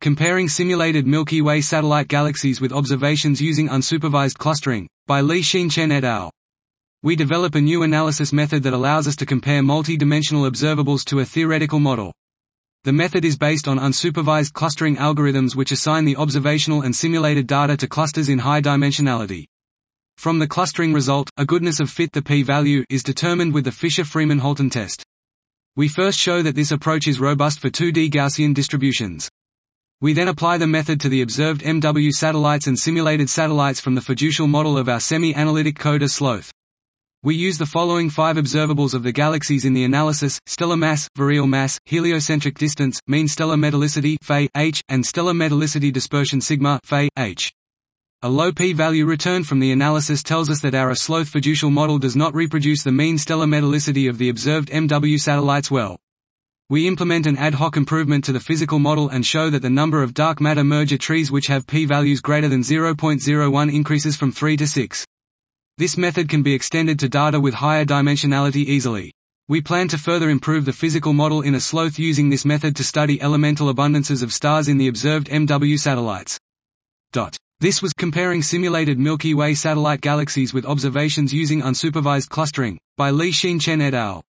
Comparing simulated Milky Way satellite galaxies with observations using unsupervised clustering, by Li-Hsin Chen et al. We develop a new analysis method that allows us to compare multi-dimensional observables to a theoretical model. The method is based on unsupervised clustering algorithms which assign the observational and simulated data to clusters in high dimensionality. From the clustering result, a goodness of fit the p-value is determined with the Fisher-Freeman-Halton test. We first show that this approach is robust for 2D Gaussian distributions. We then apply the method to the observed MW satellites and simulated satellites from the fiducial model of our semi-analytic code A-SLOTH. We use the following five observables of the galaxies in the analysis, stellar mass, virial mass, heliocentric distance, mean stellar metallicity h, and stellar metallicity dispersion sigma h. A low p-value returned from the analysis tells us that our sloth fiducial model does not reproduce the mean stellar metallicity of the observed MW satellites well. We implement an ad hoc improvement to the physical model and show that the number of dark matter merger trees which have p-values greater than 0.01 increases from 3 to 6. This method can be extended to data with higher dimensionality easily. We plan to further improve the physical model in A-SLOTH using this method to study elemental abundances of stars in the observed MW satellites. Dot. This was comparing simulated Milky Way satellite galaxies with observations using unsupervised clustering, by Li-Hsin Chen et al.